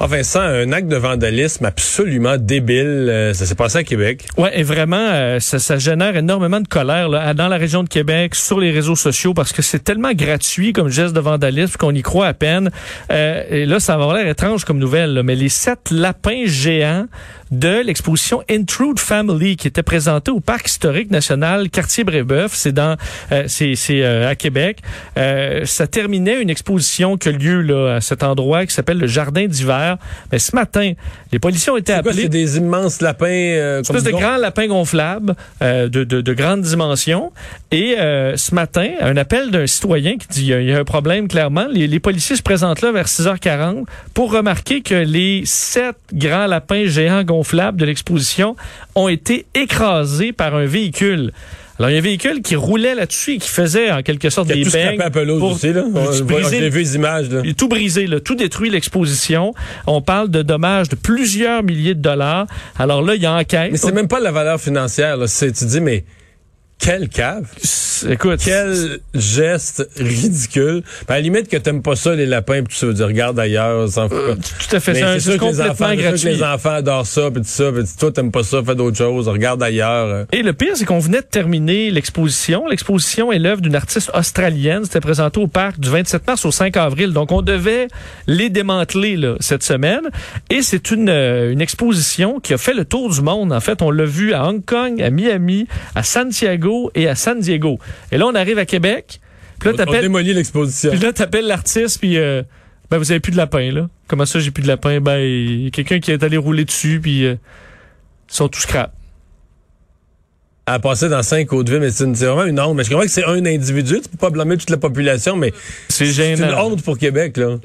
Ah Vincent, un acte de vandalisme absolument débile, euh, ça s'est passé à Québec. Ouais, et vraiment, euh, ça, ça, génère énormément de colère là, dans la région de Québec, sur les réseaux sociaux, parce que c'est tellement gratuit comme geste de vandalisme qu'on y croit à peine. Euh, et là, ça va l'air étrange comme nouvelle, là, mais les sept lapins géants de l'exposition Intrude Family qui était présentée au Parc historique national Cartier-Brébeuf. C'est dans, euh, c'est, c'est à Québec. ça terminait une exposition qui a lieu là, à cet endroit qui s'appelle le Jardin d'hiver. Mais ce matin, les policiers ont été C'est quoi, appelés. c'est des immenses lapins. Euh, espèce de grands lapins gonflables euh, de, de, de grandes dimensions. Et euh, ce matin, un appel d'un citoyen qui dit il y, y a un problème clairement. Les, les policiers se présentent là vers 6h40 pour remarquer que les sept grands lapins géants gonflables de l'exposition ont été écrasés par un véhicule. Alors, il y a un véhicule qui roulait là-dessus et qui faisait en quelque sorte des bangs à pelouse pour- aussi, là. J'ai vu les images, là. il a tout brisé, là, tout détruit l'exposition. On parle de dommages de plusieurs milliers de dollars. Alors là, il y a enquête. Mais c'est même pas la valeur financière, là. Tu dis, mais quel cave. Écoute, Quel geste ridicule. Ben, à la limite que t'aimes pas ça, les lapins, puis tu veux dire, regarde ailleurs, fout. Euh, tout à fait. C'est sûr que les complètement enfants, sûr que gratuit. les enfants adorent ça, puis tout ça, puis toi t'aimes pas ça, fais d'autres choses, regarde ailleurs. Et le pire, c'est qu'on venait de terminer l'exposition. L'exposition est l'œuvre d'une artiste australienne. C'était présenté au parc du 27 mars au 5 avril. Donc, on devait les démanteler là, cette semaine. Et c'est une, euh, une exposition qui a fait le tour du monde. En fait, on l'a vu à Hong Kong, à Miami, à Santiago et à San Diego. Et là, on arrive à Québec. Puis là, t'appelles- l'exposition. Puis là, t'appelles l'artiste, puis euh, ben vous avez plus de lapin là. Comment ça, j'ai plus de lapin? Ben il y a quelqu'un qui est allé rouler dessus, puis euh, ils sont tous scrap. À passer dans cinq autres villes, mais c'est vraiment une honte. Mais je comprends que c'est un individu, tu peux pas blâmer toute la population, mais C'est une honte pour Québec, là.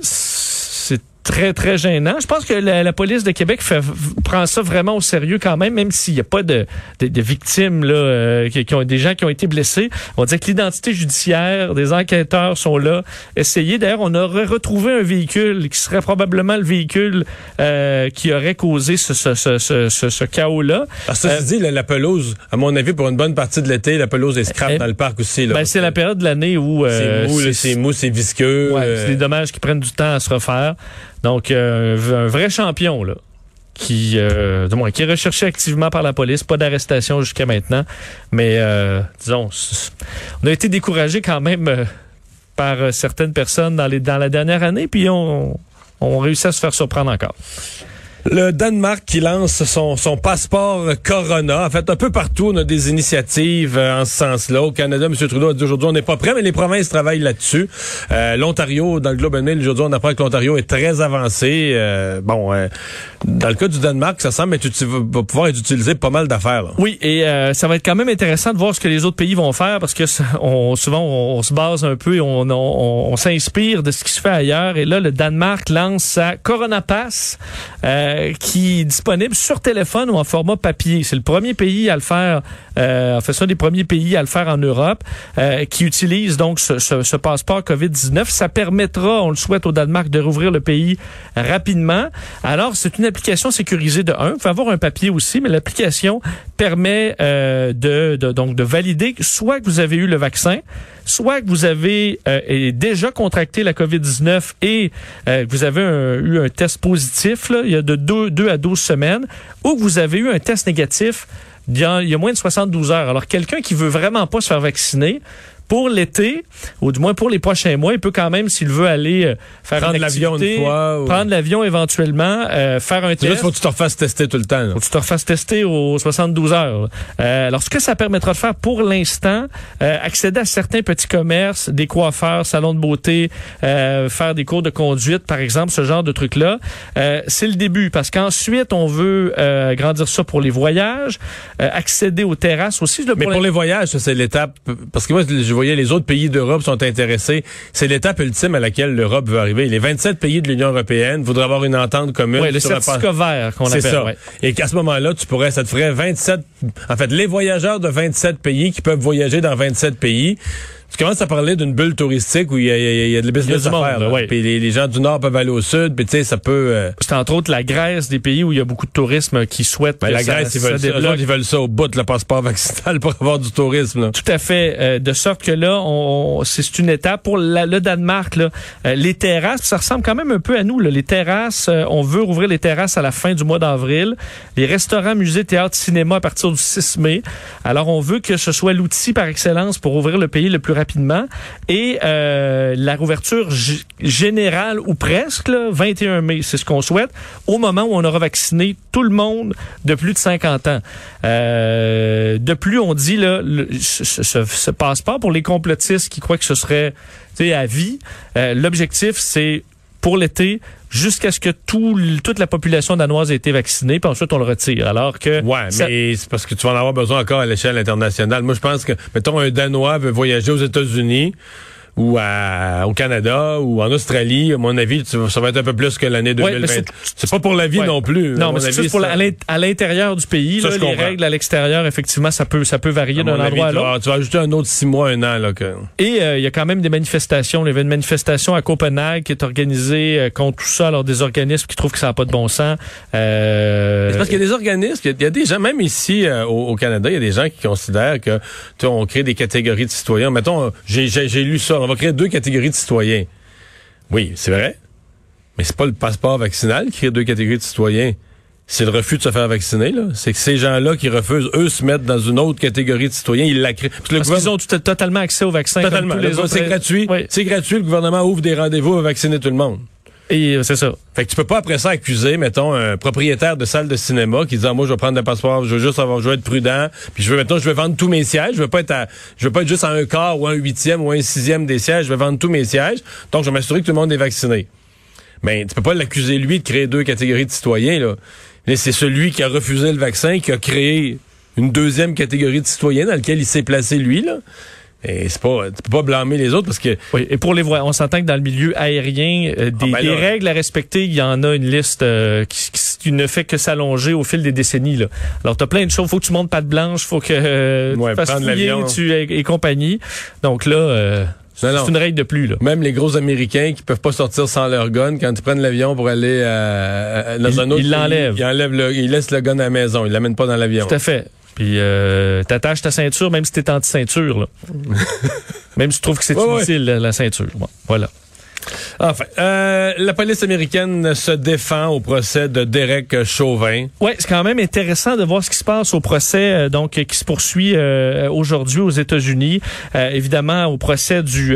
Très très gênant. Je pense que la, la police de Québec fait, prend ça vraiment au sérieux quand même, même s'il n'y a pas de, de, de victimes là, euh, qui, qui ont des gens qui ont été blessés. On dire que l'identité judiciaire des enquêteurs sont là. Essayez. D'ailleurs, on aurait retrouvé un véhicule qui serait probablement le véhicule euh, qui aurait causé ce, ce, ce, ce, ce- chaos-là. Alors, ça Euh, se dit, la, la pelouse, à mon avis, pour une bonne partie de l'été, la pelouse est scrap Euh, dans le parc aussi, là. Ben, c'est la période de l'année où euh, C'est mou, c'est visqueux. ouais, euh, c'est des dommages qui prennent du temps à se refaire. Donc, euh, un vrai champion, là, qui, euh, qui est recherché activement par la police. Pas d'arrestation jusqu'à maintenant. Mais, euh, disons, on a été découragé quand même par certaines personnes dans, dans la dernière année, puis on, on réussit à se faire surprendre encore. Le Danemark qui lance son, son passeport Corona. En fait, un peu partout, on a des initiatives euh, en ce sens-là. Au Canada, M. Trudeau a dit aujourd'hui, on n'est pas prêt, mais les provinces travaillent là-dessus. Euh, L'Ontario, dans le Globe and Mail, aujourd'hui, on apprend que l'Ontario est très avancé. Euh, bon, euh, dans le cas du Danemark, ça semble être, va pouvoir être utilisé pas mal d'affaires. Oui, et euh, ça va être quand même intéressant de voir ce que les autres pays vont faire parce que on, souvent on, se base un peu et on, on, on s'inspire de ce qui se fait ailleurs. Et là, le Danemark lance sa Corona Pass qui est disponible sur téléphone ou en format papier. C'est le premier pays à le faire. Euh, en fait, c'est un des premiers pays à le faire en Europe euh, qui utilise donc ce, passeport COVID-19. Ça permettra, on le souhaite au Danemark, de rouvrir le pays rapidement. Alors, c'est une application sécurisée de un. Vous pouvez avoir un papier aussi, mais l'application permet euh, de, donc de valider soit que vous avez eu le vaccin, soit que vous avez euh, déjà contracté la COVID-19 et euh, que vous avez eu un test positif il y a de 2 à 12 semaines, ou que vous avez eu un test négatif il y a moins de 72 heures. Alors, quelqu'un qui veut vraiment pas se faire vacciner, pour l'été, ou du moins pour les prochains mois, il peut quand même, s'il veut aller euh, faire Prendre l'avion une fois, ou- prendre l'avion éventuellement, euh, faire un Là, il test. faut que tu te refasses tester tout le temps. là. Faut que tu te refasses tester aux 72 heures. Euh, alors, ce que ça permettra de faire pour l'instant, euh, accéder à certains petits commerces, des coiffeurs, salons de beauté, euh, faire des cours de conduite, par exemple, ce genre de trucs-là, euh, c'est le début. Parce qu'ensuite, on veut euh, grandir ça pour les voyages, euh, accéder aux terrasses aussi. là, Mais pour pour la- les voyages, ça, c'est l'étape. Parce que moi, je voyais les autres pays d'Europe sont intéressés. C'est l'étape ultime à laquelle l'Europe veut arriver. Les 27 pays de l'Union européenne voudraient avoir une entente commune. Ouais, le sur certificat vert qu'on C'est ça. ouais. Et qu'à ce moment-là, tu pourrais, ça te ferait 27, en fait, les voyageurs de 27 pays qui peuvent voyager dans 27 pays. tu commences à parler d'une bulle touristique où il y a, y a, de business à faire. Puis les, les, gens du Nord peuvent aller au Sud, puis tu sais, ça peut... Euh... C'est entre autres la Grèce, des pays où il y a beaucoup de tourisme qui souhaitent ben, que La ça, Grèce, ils, veulent ça, ils veulent ça au bout le passeport vaccinal pour avoir du tourisme. Là. Tout à fait. Euh, de sorte que là, on, c'est une étape. Pour la, le Danemark, là, euh, les terrasses, ça ressemble quand même un peu à nous. Là. Les terrasses, on veut rouvrir les terrasses à la fin du mois d'avril. Les restaurants, musées, théâtres, cinéma à partir du 6 mai. Alors, on veut que ce soit l'outil par excellence pour ouvrir le pays le plus rapidement. Et euh, la rouverture générale, ou presque, là, 21 mai, c'est ce qu'on souhaite, au moment où on aura vacciné tout le monde de plus de 50 ans. Euh, de plus, on dit, là, le, ce, ce, ce passeport pour les complotistes qui croient que ce serait à vie, euh, l'objectif, c'est pour l'été, jusqu'à ce que tout, toute la population danoise ait été vaccinée, puis ensuite on le retire. Alors que ouais, ça... mais c'est parce que tu vas en avoir besoin encore à l'échelle internationale. Moi, je pense que mettons un Danois veut voyager aux États-Unis ou à, au Canada ou en Australie, à mon avis, ça va être un peu plus que l'année 2020. Ouais, c'est pas pour la vie ouais. non plus. Non, mais c'est pour à l'intérieur du pays. Ça, là, les comprends. règles à l'extérieur, effectivement, ça peut, ça peut varier d'un endroit à l'autre. Tu vas ajouter un autre six mois, un an. Là, que... Et il euh, y a quand même des manifestations. Il y avait une manifestation à Copenhague qui est organisée euh, contre tout ça. Alors, des organismes qui trouvent que ça n'a pas de bon sens. Euh... C'est parce qu'il y a des organismes, il y, a des gens, même ici euh, au, au, Canada, il y a des gens qui considèrent que tu on crée des catégories de citoyens. Mettons, j'ai lu ça. On va créer deux catégories de citoyens. Oui, c'est vrai. Mais c'est pas le passeport vaccinal qui crée deux catégories de citoyens. C'est le refus de se faire vacciner. C'est que ces gens-là qui refusent, eux, se mettent dans une autre catégorie de citoyens. Ils la créent. Parce, Parce qu'ils ont tout, totalement accès au vaccin. Totalement. C'est gratuit. Oui. C'est gratuit. Le gouvernement ouvre des rendez-vous à vacciner tout le monde. Et c'est ça. Fait que tu peux pas après ça accuser, mettons, un propriétaire de salle de cinéma qui dit ah, moi je vais prendre un passeport, je veux juste avoir, je veux être prudent, puis je veux mettons, je veux vendre tous mes sièges, je veux pas être à, je veux pas être juste à un quart ou un huitième ou un sixième des sièges, je veux vendre tous mes sièges, donc je vais m'assurer que tout le monde est vacciné. Mais tu peux pas l'accuser lui de créer deux catégories de citoyens là. Mais c'est celui qui a refusé le vaccin qui a créé une deuxième catégorie de citoyens dans laquelle il s'est placé lui là. Et c'est pas, tu peux pas blâmer les autres parce que. Oui, et pour les voies, on s'entend que dans le milieu aérien, euh, des, ah ben des, règles à respecter, il y en a une liste euh, qui, qui, ne fait que s'allonger au fil des décennies. Là. Alors, tu as plein de choses. Faut que tu montes patte blanche, faut que euh, ouais, tu fasses fouiller, tu et, et, compagnie. Donc là. C'est une règle de plus. Là. Même les gros Américains qui peuvent pas sortir sans leur gun, quand ils prennent l'avion pour aller dans il, un autre ils l'enlèvent. Ils, enlèvent le, ils laissent le gun à la maison. Ils l'amènent pas dans l'avion. Tout à fait. Puis euh, t'attaches ta ceinture même si t'es anti-ceinture. Là. même si tu trouves que c'est ouais, inutile, ouais. la, la ceinture. Bon, voilà. Enfin, euh, la police américaine se défend au procès de Derek Chauvin. Oui, c'est quand même intéressant de voir ce qui se passe au procès euh, donc qui se poursuit euh, aujourd'hui aux États-Unis. Euh, évidemment, au procès du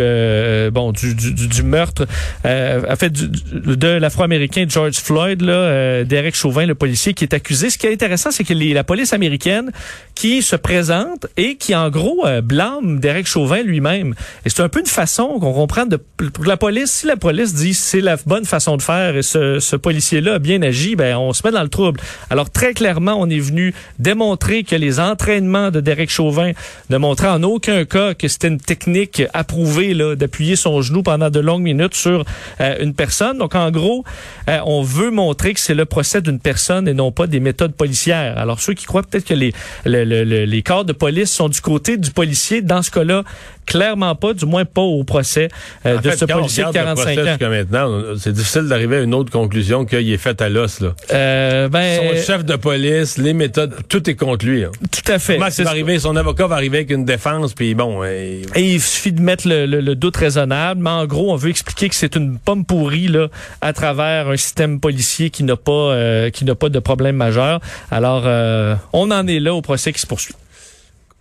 bon du, du, du meurtre en fait de l'Afro-américain George Floyd, là, Derek Chauvin, le policier qui est accusé. Ce qui est intéressant, c'est que la police américaine qui se présente et qui en gros blâme Derek Chauvin lui-même. Et c'est un peu une façon qu'on comprend de pour la police si la police dit c'est la bonne façon de faire et ce, ce policier-là a bien agi, ben on se met dans le trouble. Alors très clairement, on est venu démontrer que les entraînements de Derek Chauvin ne montraient en aucun cas que c'était une technique approuvée là d'appuyer son genou pendant de longues minutes sur euh, une personne. Donc en gros, euh, on veut montrer que c'est le procès d'une personne et non pas des méthodes policières. Alors ceux qui croient peut-être que les le, le, les corps de police sont du côté du policier, dans ce cas-là, clairement pas, du moins pas au procès euh, de fait, ce policier de 45 ans. Jusqu'à maintenant, c'est difficile d'arriver à une autre conclusion qu'il est fait à l'os. Là. Euh, ben, son chef de police, les méthodes, tout est contre lui. Hein. Tout à fait. Va arriver, son avocat va arriver avec une défense, puis bon. Et... et il suffit de mettre le, le, le, doute raisonnable, mais en gros, on veut expliquer que c'est une pomme pourrie là, à travers un système policier qui n'a pas, euh, qui n'a pas de problème majeur. Alors, euh, on en est là au procès qui se poursuit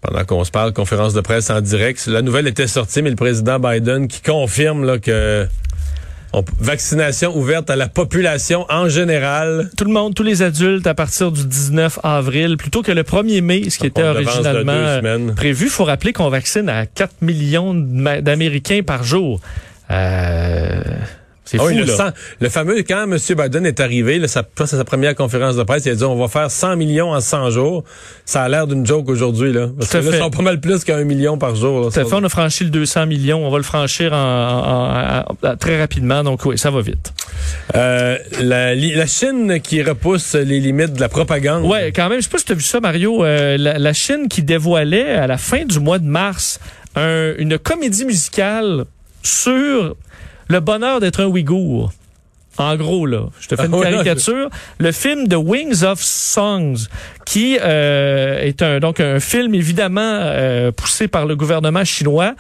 pendant qu'on se parle, conférence de presse en direct. La nouvelle était sortie, mais le président Biden qui confirme là, que on, vaccination ouverte à la population en général. Tout le monde, tous les adultes à partir du 19 avril, plutôt que le 1er mai, ce qui était originalement prévu. Il faut rappeler qu'on vaccine à 4 millions d'Américains par jour. Euh... C'est oh, fou, le, là. 100, le fameux, quand M. Biden est arrivé, là, sa, à sa première conférence de presse, il a dit on va faire 100 millions en 100 jours. Ça a l'air d'une joke aujourd'hui. là. Parce que là, ils sont pas mal plus qu'un million par jour. Là, Tout à fait, on a franchi le 200 millions. On va le franchir en, en, en, en très rapidement. Donc oui, ça va vite. Euh, la, la, Chine qui repousse les limites de la propagande. Ouais, quand même. Je sais pas si tu as vu ça, Mario. Euh, la, la Chine qui dévoilait à la fin du mois de mars un- une comédie musicale sur le bonheur d'être un Ouïghour. En gros, là, je te fais une Ah ouais, caricature. Le film The Wings of Songs, qui euh, est un, donc un film évidemment euh, poussé par le gouvernement chinois,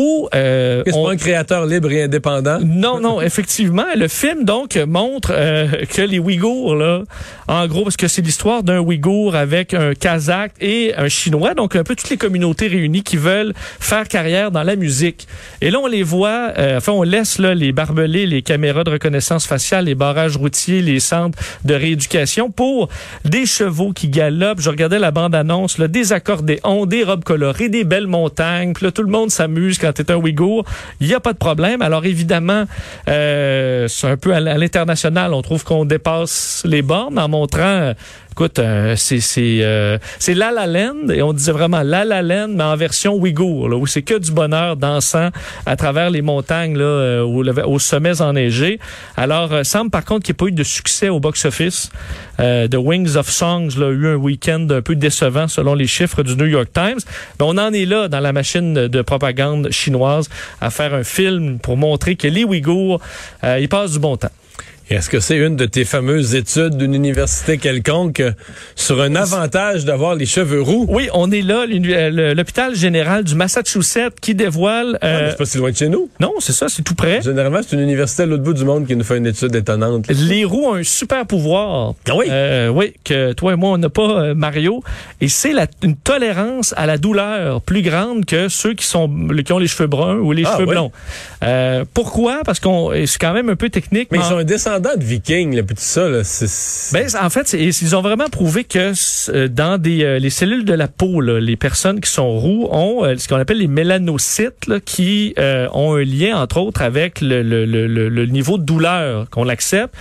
où euh, C'est on- pas un créateur libre et indépendant. non, non, effectivement. Le film, donc, montre euh, que les Ouïghours, là, en gros, parce que c'est l'histoire d'un Ouïghour avec un Kazakh et un Chinois, donc un peu toutes les communautés réunies qui veulent faire carrière dans la musique. Et là, on les voit, euh, enfin, on laisse là les barbelés, les caméras de reconnaissance faciale, les barrages routiers, les centres de rééducation pour des chevaux qui galopent. Je regardais la bande-annonce, des accordéons, des robes colorées, des belles montagnes. Puis là, tout le monde s'amuse quand t'es un Ouïghour. Il n'y a pas de problème. Alors évidemment, euh, c'est un peu à l'international. On trouve qu'on dépasse les bornes en montrant, euh, écoute, euh, c'est c'est euh, La La et on disait vraiment La La Land mais en version Ouïghour, là, où c'est que du bonheur dansant à travers les montagnes là, euh, au, aux sommets enneigés. Alors euh, semble par contre qu'il n'y ait pas eu de succès au box-office. Euh, The Wings of Songs là, a eu un week-end un peu décevant selon les chiffres du New York Times. Mais on en est là dans la machine de propagande chinoise à faire un film pour montrer que les Ouïghours, euh, ils passent du bon temps. Est-ce que c'est une de tes fameuses études d'une université quelconque euh, sur un avantage d'avoir les cheveux roux? Oui, on est là, euh, l'hôpital général du Massachusetts qui dévoile... Ah, euh, c'est pas si loin de chez nous. non, c'est ça, c'est tout près. Généralement, c'est une université à l'autre bout du monde qui nous fait une étude étonnante. Les roues ont un super pouvoir. Ah oui? Euh, oui, que toi et moi, on n'a pas, euh, Mario. Et c'est une tolérance à la douleur plus grande que ceux qui, sont, qui ont les cheveux bruns ou les Ah, cheveux oui? blonds. Euh, pourquoi? Parce qu'on c'est quand même un peu technique. Mais ils sont un descendant Ben, en fait, ils ont vraiment prouvé que euh, dans euh, les cellules de la peau, les personnes qui sont roux ont euh, ce qu'on appelle les mélanocytes qui ont un lien, entre autres, avec le, niveau de douleur qu'on l'accepte.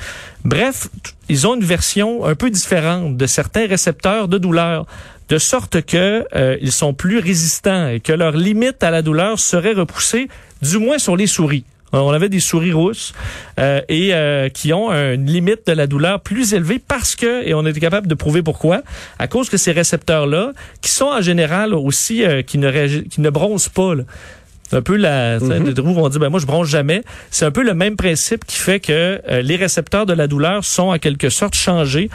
Bref, ils ont une version un peu différente de certains récepteurs de douleur de sorte que ils sont plus résistants et que leur limite à la douleur serait repoussée, du moins sur les souris. Euh, On avait des souris rousses euh, et euh, qui ont une limite de la douleur plus élevée parce que, et on était capable de prouver pourquoi, à cause que ces récepteurs-là, qui sont en général aussi, qui, ne qui ne bronzent pas, là, c'est un peu la. Les roues vont dire, ben moi, je bronche jamais. C'est un peu le même principe qui fait que euh, les récepteurs de la douleur sont en quelque sorte changés.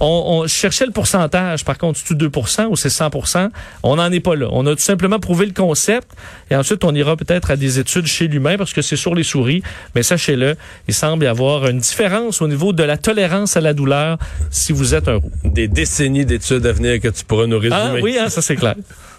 On, on cherchait le pourcentage, par contre, c'est 2% ou c'est 100% On n'en est pas là. On a tout simplement prouvé le concept et ensuite, on ira peut-être à des études chez l'humain parce que c'est sur les souris. Mais sachez-le, il semble y avoir une différence au niveau de la tolérance à la douleur si vous êtes un roux. Des décennies d'études à venir que tu pourras nous résumer. Ah oui, hein, ça c'est clair.